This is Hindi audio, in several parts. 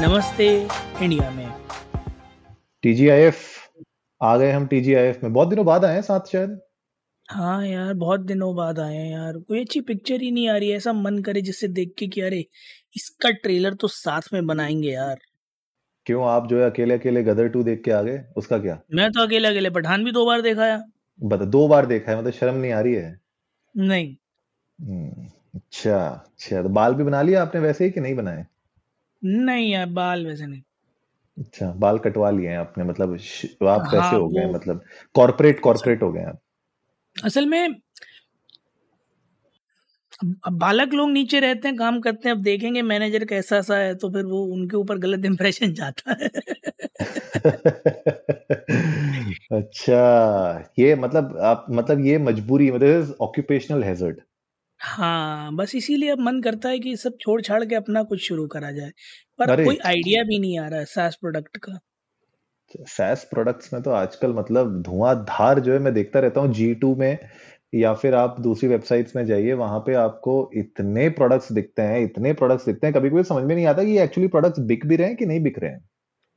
नमस्ते इंडिया में। टीजीआईएफ आ गए हम टीजीआईएफ में। बहुत दिनों बाद आए हैं साथ शायद। हाँ यार बहुत दिनों बाद आए हैं यार। कोई अच्छी पिक्चर ही नहीं आ रही है ऐसा मन करे जिससे देख के कि अरे इसका ट्रेलर तो साथ में बनाएँगे यार। क्यों? आप जो है अकेले अकेले गदर टू देख के आ गए उसका क्या? मैं तो अकेले अकेले पठान भी दो बार देखा है। बता दो बार देखा है मतलब शर्म नहीं आ रही है? नहीं। हम्म, अच्छा अच्छा तो बाल भी बना लिया आपने वैसे ही कि नहीं बनाए? नहीं यार बाल वैसे नहीं। अच्छा बाल कटवा लिए हैं आपने मतलब आप कैसे हाँ हो गए मतलब कॉर्पोरेट कॉर्पोरेट हो गए आप? असल में बालक लोग नीचे रहते हैं काम करते हैं अब देखेंगे मैनेजर कैसा सा है तो फिर वो उनके ऊपर गलत इम्प्रेशन जाता है। अच्छा ये मतलब आप मतलब ये मजबूरी मतलब ऑक्यूपेशनल हैजर्ड हाँ बस इसीलिए अब मन करता है कि सब छोड़ छाड़ के अपना कुछ शुरू करा जाए। पर अरे! कोई आइडिया भी नहीं आ रहा है सास प्रोडक्ट का। सैस प्रोडक्ट्स में तो आजकल मतलब धुआंधार जो है मैं देखता रहता हूँ जी टू में या फिर आप दूसरी वेबसाइट्स में जाइए वहाँ पे आपको इतने प्रोडक्ट्स दिखते हैं इतने प्रोडक्ट्स दिखते हैं कभी कभी समझ में नहीं आता कि ये एक्चुअली प्रोडक्ट्स बिक भी रहे हैं कि नहीं बिक रहे हैं।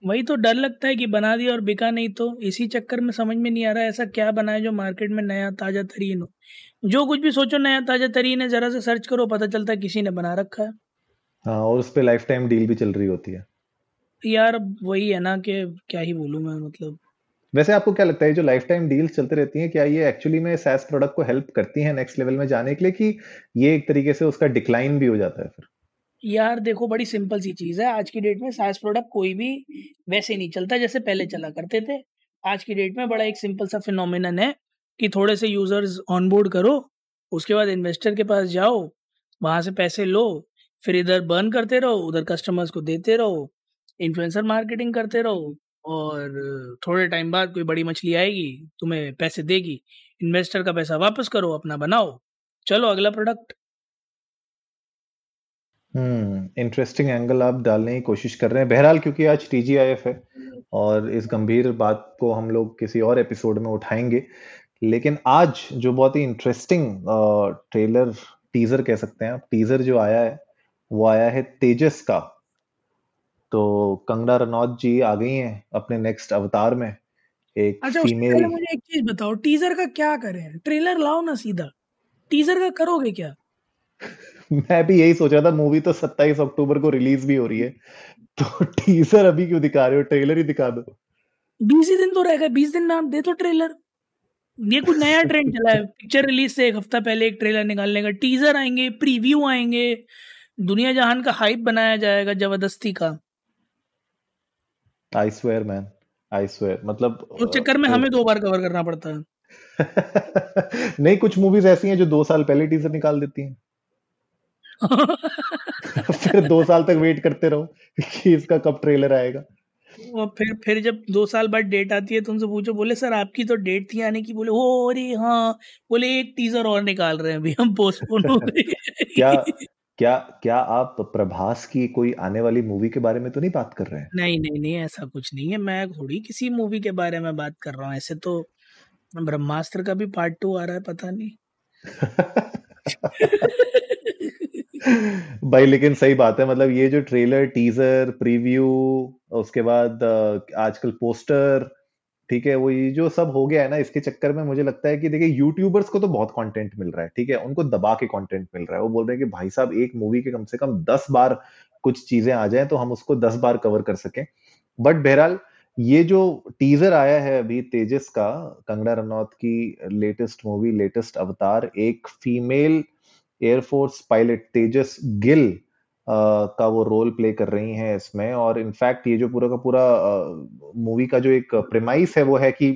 वही तो डर लगता है कि बना दिया और बिका नहीं तो इसी चक्कर में समझ में नहीं आ रहा है ऐसा क्या बना है जो मार्केट में नया ताज़ा तरीन हो। जो कुछ भी सोचो नया ताज़ा तरीन है जरा से सर्च करो पता चलता है किसी ने बना रखा है। हाँ और उस पे लाइफ टाइम डील भी चल रही होती है। यार वही है ना कि क्या ही बोलूँ मैं मतलब। वैसे आपको क्या लगता है जो लाइफ टाइम डील्स चलती रहती हैं क्या ये एक्चुअली में सैस प्रोडक्ट को हेल्प करती हैं नेक्स्ट लेवल में जाने के लिए कि ये एक तरीके से उसका डिक्लाइन भी हो जाता है फिर? यार देखो बड़ी सिंपल सी चीज़ है। आज की डेट में सास प्रोडक्ट कोई भी वैसे नहीं चलता जैसे पहले चला करते थे। आज की डेट में बड़ा एक सिंपल सा फिनोमिनन है। कि थोड़े से यूज़र्स ऑनबोर्ड करो, उसके बाद इन्वेस्टर के पास जाओ, वहाँ से पैसे लो, फिर इधर बर्न करते रहो, उधर कस्टमर्स को देते रहो इन्फ्लुएंसर मार्केटिंग करते रहो और थोड़े टाइम बाद कोई बड़ी मछली आएगी, तुम्हें पैसे देगी इन्वेस्टर का पैसा वापस करो, अपना बनाओ। चलो अगला प्रोडक्ट हम्म इंटरेस्टिंग एंगल आप डालने की कोशिश कर रहे हैं। बहरहाल क्योंकि आज टीजीआईएफ है और इस गंभीर बात को हम लोग किसी और एपिसोड में उठाएँगे। लेकिन आज जो बहुत ही इंटरेस्टिंग ट्रेलर टीजर कह सकते हैं टीजर जो आया है वो आया है तेजस का। तो कंगना रनौत जी आ गई हैं अपने नेक्स्ट अवतार में। एक अच्छा फीमेल मुझे एक चीज़ बताओ टीजर का क्या करें? ट्रेलर लाओ ना सीधा। टीजर का करोगे क्या? मैं भी यही सोच रहा था मूवी तो 27 अक्टूबर को रिलीज़ भी हो रही है। तो टीजर अभी क्यों दिखा रहे हो? ट्रेलर ही दिखा दो। बीस दिन तो रहेगा बीस दिन नाम दे तो ट्रेलर ये कुछ नया ट्रेंड चला है। पिक्चर रिलीज़ से एक हफ़्ता पहले एक ट्रेलर निकालने का। टीजर आएँगे प्रीव्यू आएँगे। दुनिया जहान का हाइप बनाया जाएगा ज़बरदस्ती का। I swear man I swear मतलब उस चक्कर में हमें दो बार कवर करना पड़ता है। नहीं कुछ मूवीज़ ऐसी हैं जो दो साल पहले टीजर निकाल देती हैं। फिर दो साल तक वेट करते रहो कि इसका कब ट्रेलर आएगा। और फिर फिर जब दो साल बाद डेट आती है तुमसे पूछो बोले सर आपकी तो डेट थी आने की? बोले ओ अरे हाँ। बोले एक टीजर और निकाल रहे हैं अभी हम पोस्टपोन हो क्या क्या क्या आप प्रभास की कोई आने वाली मूवी के बारे में तो नहीं बात कर रहे हैं? नहीं नहीं नहीं ऐसा कुछ नहीं है। मैं थोड़ी किसी मूवी के बारे में बात कर रहा हूँ। ऐसे तो ब्रह्मास्त्र का भी पार्ट टू आ रहा है पता नहीं। भाई, लेकिन सही बात है। मतलब ये जो ट्रेलर टीजर प्रीव्यू उसके बाद आजकल पोस्टर ठीक है वो ये जो सब हो गया है ना, इसके चक्कर में मुझे लगता है कि देखिए यूट्यूबर्स को तो बहुत कंटेंट मिल रहा है, ठीक है, उनको दबा के कंटेंट मिल रहा है। वो बोल रहे हैं कि भाई साहब, एक मूवी के कम से कम दस बार कुछ चीज़ें आ जाए तो हम उसको दस बार कवर कर सकें। बट बहरहाल ये जो टीजर आया है अभी तेजस का कंगना रनौत की लेटेस्ट मूवी लेटेस्ट अवतार एक female air force pilot Tejas Gill अ, का वो रोल प्ले कर रही हैं इसमें। और इनफैक्ट ये जो पूरा का पूरा मूवी का जो एक प्रेमाइस है वो है कि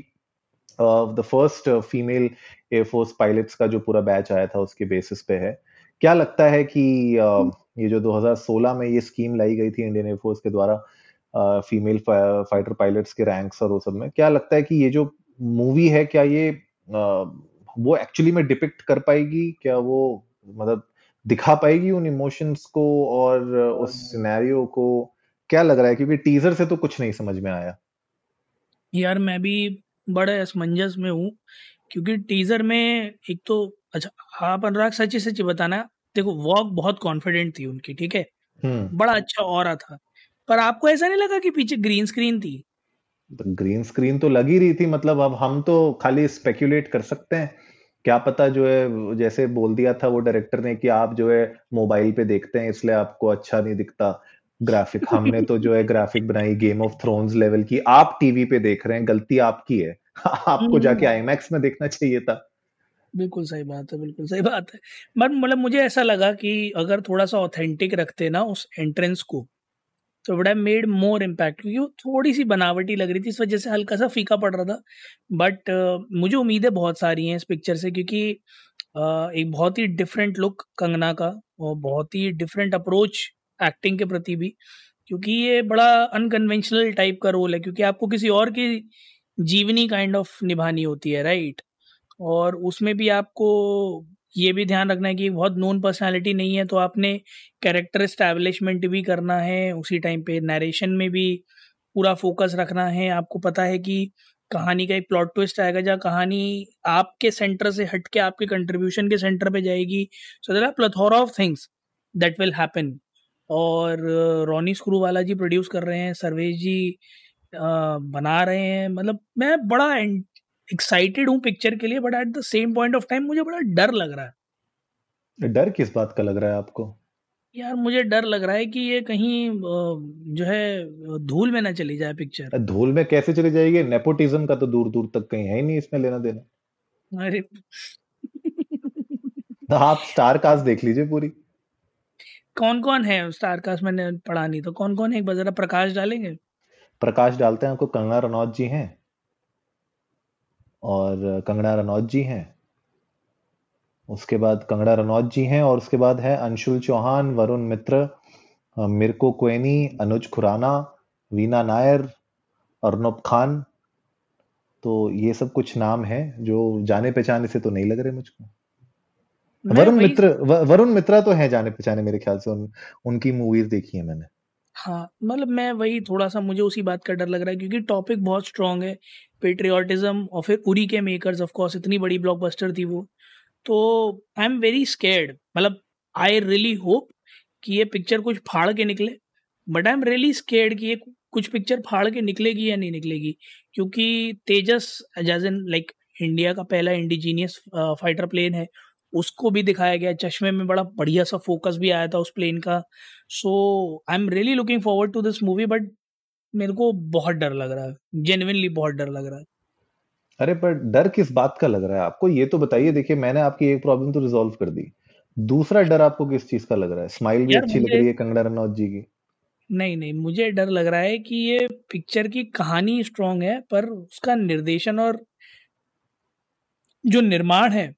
the first female air force pilots का जो पूरा बैच आया था उसके बेसिस पे है। क्या लगता है कि अ, ये जो 2016 में ये स्कीम लाई गई थी इंडियन एयरफोर्स के द्वारा फीमेल फाइटर पायलट्स के रैंक्स और वो सब में क्या लगता है कि ये जो मूवी है क्या ये वो एक्चुअली में डिपिक्ट कर पाएगी? क्या वो मतलब दिखा पाएगी उन इमोशंस को और उस सिनेरियो को? क्या लग रहा है? क्योंकि टीजर से तो कुछ नहीं समझ में आया। यार मैं भी बड़े असमंजस में हूँ क्योंकि टीजर में एक तो अच्छा आप अनुराग सच्ची सच्ची बताना देखो वॉक बहुत कॉन्फिडेंट थी उनकी ठीक है? बड़ा अच्छा और था। पर आपको ऐसा नहीं लगा कि पीछे ग्रीन स्क्रीन थी? ग्रीन स्क्रीन तो लगी रही थी मतलब अब हम तो खाली स्पेक्यूलेट कर सकते हैं। क्या पता जो है जैसे बोल दिया था वो डायरेक्टर ने कि आप जो है मोबाइल पे देखते हैं इसलिए आपको अच्छा नहीं दिखता। ग्राफिक हमने तो जो है ग्राफिक बनाई गेम ऑफ़ थ्रोन्स लेवल की। आप टीवी पे देख रहे हैं गलती आपकी है। आपको जाके आईमैक्स में देखना चाहिए था। बिल्कुल सही बात है बिल्कुल सही बात है। बट मतलब मुझे ऐसा लगा कि अगर थोड़ा सा ऑथेंटिक रखते ना उस एंट्रेंस को तो would have made more impact क्योंकि वो थोड़ी सी बनावटी लग रही थी इस वजह से हल्का सा फीका पड़ रहा था। बट uh, मुझे उम्मीदें बहुत सारी हैं इस पिक्चर से क्योंकि uh, एक बहुत ही डिफरेंट लुक कंगना का और बहुत ही डिफरेंट अप्रोच एक्टिंग के प्रति भी क्योंकि ये बड़ा अनकन्वेंशनल टाइप का रोल है क्योंकि आपको किसी और की जीवनी काइंड ऑफ़ निभानी होती है राइट और उसमें भी आपको ये भी ध्यान रखना है कि बहुत नोन पर्सनालिटी नहीं है तो आपने कैरेक्टर इस्टेब्लिशमेंट भी करना है, उसी टाइम पे नरेशन में भी पूरा फोकस रखना है। आपको पता है कि कहानी का एक प्लॉट ट्विस्ट आएगा, जहाँ कहानी आपके सेंटर से हट के आपके कंट्रीब्यूशन के सेंटर पे जाएगी। So there are plethora of things that will happen और रोनी स्क्रू वाला जी प्रोड्यूस कर रहे हैं सर्वेश जी बना रहे हैं। मतलब मैं बड़ा एक्साइटेड हूँ पिक्चर के लिए but at the same point of time मुझे बड़ा डर लग रहा है। डर किस बात का लग रहा है आपको? यार मुझे डर लग रहा है कि ये कहीं जो है धूल में ना चली जाए पिक्चर धूल में कैसे चली जाएगी? नेपोटिज्म का तो दूर दूर तक कहीं है ही नहीं इसमें लेना देना। अरे। आप स्टार कास्ट देख लीजिए पूरी। कौन कौन है स्टार कास्ट मैंने पढ़ा नहीं तो कौन कौन है? एक बार प्रकाश डालेंगे। प्रकाश डालते हैं आपको कंगना रनौत जी हैं। और कंगना रनौत जी हैं। उसके बाद कंगना रनौत जी हैं और उसके बाद है अंशुल चौहान वरुण मित्र मिर्को क्वेनी अनुज खुराना वीना नायर अर्नब खान। तो ये सब कुछ नाम है जो जाने पहचाने से तो नहीं लग रहे मुझको। वरुण मित्र वरुण मित्रा तो है जाने पहचाने मेरे ख्याल से उन, उनकी मूवीज़ देखी है मैंने। हाँ मतलब मैं वही थोड़ा सा मुझे उसी बात का डर लग रहा है क्योंकि टॉपिक बहुत स्ट्रांग है। पेट्रियाटिज्म और फिर उरी के मेकर्स ऑफ़ कोर्स इतनी बड़ी ब्लॉकबस्टर थी वो। तो आई एम वेरी स्केर्ड मतलब आई रियली होप कि ये पिक्चर कुछ फाड़ के निकले but I am really scared कि ये कुछ पिक्चर फाड़ के निकलेगी या नहीं निकलेगी। क्योंकि Tejas as in like India का पहला इंडिजीनियस फाइटर प्लेन है, उसको भी दिखाया गया। चश्मे में बड़ा बढ़िया सा फोकस भी आया था उस प्लेन का। So I am really looking forward to this movie but मेरे को बहुत डर लग रहा है। जेनुइनली बहुत डर लग रहा है। अरे पर डर किस बात का लग रहा है? आपको ये तो बताइए देखिए मैंने आपकी एक प्रॉब्लम तो रिजॉल्व कर दी। दूसरा डर आपको किस चीज़ का लग रहा है? स्माइल भी अच्छी लग रही है कंगना रनौत जी की। नहीं नहीं मुझे डर लग रहा है कि ये पिक्चर की कहानी स्ट्रांग है पर उसका निर्देशन और जो निर्माण है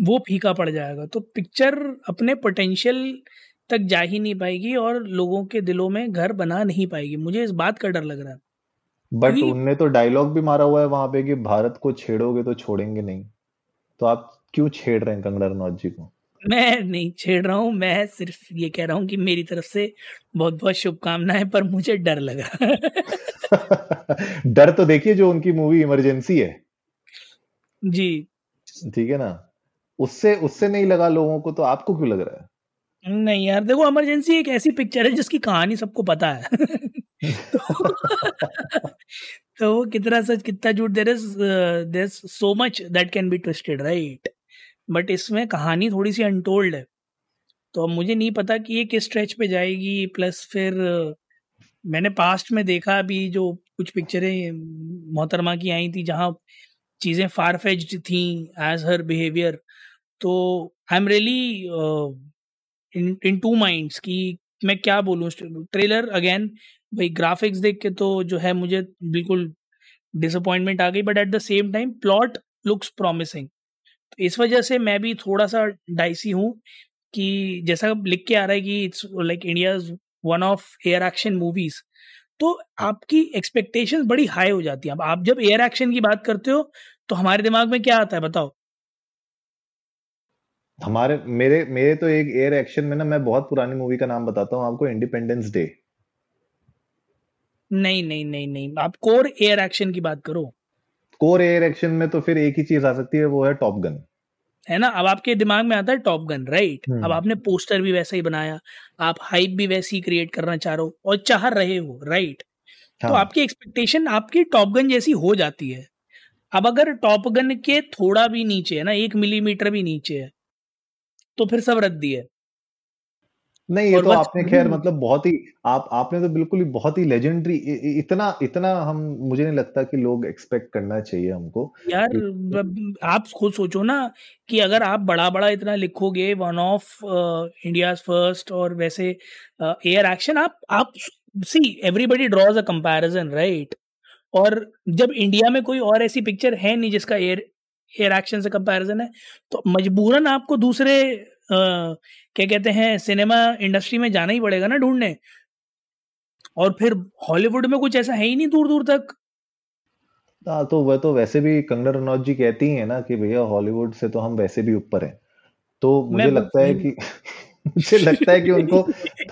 वो फीका पड़ जाएगा। तो पिक्चर अपने पोटेंशियल तक जा ही नहीं पाएगी और लोगों के दिलों में घर बना नहीं पाएगी। मुझे इस बात का डर लग रहा है। बट उनने तो डायलॉग भी मारा हुआ है वहाँ पे कि भारत को छेड़ोगे तो छोड़ेंगे नहीं। तो आप क्यों छेड़ रहे हैं कंगना रनौत जी को? मैं नहीं छेड़ रहा हूँ मैं सिर्फ़ ये कह रहा हूँ कि मेरी तरफ़ से बहुत बहुत शुभकामनाएँ पर मुझे डर लगा। डर तो देखिए जो उनकी मूवी इमरजेंसी है। जी। ठीक है ना? उससे उससे नहीं लगा लोगों को तो आपको क्यों लग रहा है? नहीं यार देखो इमरजेंसी एक ऐसी पिक्चर है जिसकी कहानी सबको पता है। तो, तो वो कितना सच कितना झूठ there is there so much that can be twisted right but इसमें कहानी थोड़ी सी अनटोल्ड है। तो अब मुझे नहीं पता कि ये किस स्ट्रेच पे जाएगी प्लस फिर मैंने पास्ट में देखा अभी जो कुछ पिक्चरें मोहतरमा की आई थी जहाँ चीज़ें फार फेज्ड थी एज हर बिहेवियर तो I am really in two minds कि मैं क्या बोलूँ ट्रेलर अगेन भाई ग्राफिक्स देख के तो जो है मुझे बिल्कुल डिसअपॉइंटमेंट आ गई but at the same time plot looks promising इस वजह से मैं भी थोड़ा सा डाइसी हूँ कि जैसा लिख के आ रहा है कि it's like India one of air action movies तो आपकी एक्सपेक्टेशन बड़ी हाई हो जाती है। आप जब एयर एक्शन की बात करते हो तो हमारे दिमाग में क्या आता है बताओ? हमारे मेरे मेरे तो एक एयर एक्शन में ना मैं बहुत पुरानी मूवी का नाम बताता हूँ आपको इंडिपेंडेंस डे नहीं नहीं नहीं नहीं आप कोर एयर एक्शन की बात करो। कोर एयर एक्शन में तो फिर एक ही चीज़ आ सकती है वो है टॉप गन है ना? अब आपके दिमाग में आता है टॉप गन राइट। अब आपने पोस्टर भी वैसा ही बनाया आप हाइप भी वैसी ही क्रिएट करना चाह रहे हो और चाह रहे हो राइट तो हाँ। आपकी एक्सपेक्टेशन आपकी टॉप गन जैसी हो जाती है। अब अगर टॉप गन के थोड़ा भी नीचे है ना एक मिलीमीटर भी नीचे है तो फिर सब रद्दी है नहीं ये तो आपने खैर हम्म। मतलब बहुत ही आप आपने तो बिल्कुल ही बहुत ही लेजेंडरी इतना इतना हम मुझे नहीं लगता कि लोग एक्सपेक्ट करना चाहिए हमको। यार आप खुद सोचो ना कि अगर आप बड़ा बड़ा इतना लिखोगे वन ऑफ़ इंडिया फ़र्स्ट और वैसे एयर uh, एक्शन आप आप see everybody draws a comparison right और जब इंडिया में कोई और ऐसी पिक्चर है नहीं जिसका एयर एयर एक्शन से कंपैरिजन है तो मजबूरन आपको दूसरे क्या कहते हैं सिनेमा इंडस्ट्री में जाना ही पड़ेगा ना ढूँढने। और फिर हॉलीवुड में कुछ ऐसा है ही नहीं दूर दूर तक। हाँ तो वह तो वैसे भी कंगना रनौत जी कहती ही ना कि भैया हॉलीवुड से तो हम वैसे भी ऊपर हैं। तो मुझे लगता है कि मुझे लगता है कि उनको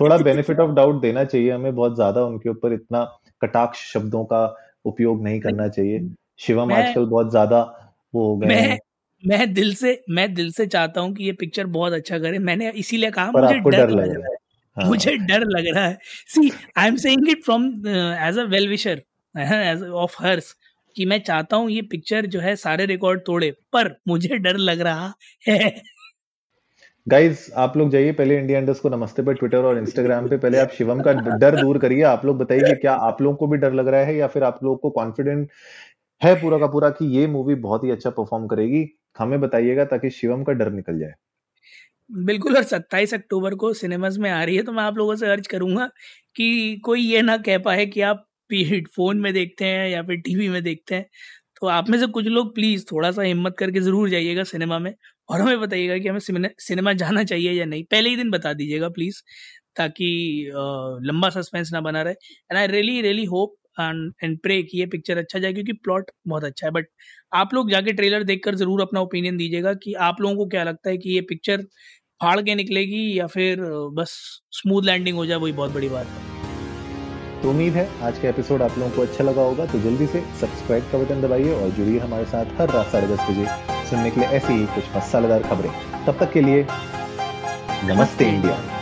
थोड़ा बेनिफिट ऑफ़ डाउट देना चाहिए हमें बहुत ज़्यादा उनके ऊपर इतना कटाक्ष शब्दों का उपयोग नहीं करना चाहिए। शिवम आजकल बहुत ज़्यादा वो हो गए मैं मैं दिल से मैं दिल से चाहता हूँ कि ये पिक्चर बहुत अच्छा करे। मैंने इसीलिए कहा मुझे डर डर लग रहा है। है। मुझे डर लग रहा है। See I am saying it from as a well wisher as of hers कि मैं चाहता हूँ ये पिक्चर जो है सारे रिकॉर्ड तोड़े पर मुझे डर लग रहा है। गाइज़ आप लोग जाइए पहले इंडिया इंडस्ट को नमस्ते पर ट्विटर और इंस्टाग्राम पे। पहले आप शिवम का डर दूर करिए। आप लोग बताइए कि क्या आप लोगों को भी डर लग रहा है या फिर आप लोगों को कॉन्फिडेंट है पूरा का पूरा कि ये मूवी बहुत ही अच्छा परफॉर्म करेगी। हमें बताइएगा ताकि शिवम का डर निकल जाए। बिल्कुल, और 27 अक्टूबर को सिनेमाज में आ रही है तो मैं आप लोगों से अर्ज़ करूँगा कि कोई ये ना कह पाए कि आप फ़ोन में देखते हैं या फिर टीवी में देखते हैं। तो आप में से कुछ लोग प्लीज़ थोड़ा सा हिम्मत करके ज़रूर जाइएगा सिनेमा में और हमें बताइएगा कि हमें सिनेमा जाना चाहिए या नहीं। पहले ही दिन बता दीजिएगा प्लीज़ ताकि लंबा सस्पेंस ना बना रहे। And I really really hope and pray कि ये पिक्चर अच्छा जाए क्योंकि प्लॉट बहुत अच्छा है। बट आप लोग जाके ट्रेलर देखकर ज़रूर अपना ओपिनियन दीजिएगा कि आप लोगों को क्या लगता है कि ये पिक्चर फाड़ के निकलेगी या फिर बस स्मूथ लैंडिंग हो जाए, वही बहुत बड़ी बात है। तो उम्मीद है आज का एपिसोड आप लोगों को अच्छा लगा होगा तो जल्दी से सब्सक्राइब का बटन दबाइए और जुड़िए हमारे साथ हर रात साढ़े दस बजे सुनने के लिए ऐसी ही कुछ मसालेदार खबरें। तब तक के लिए नमस्ते इंडिया।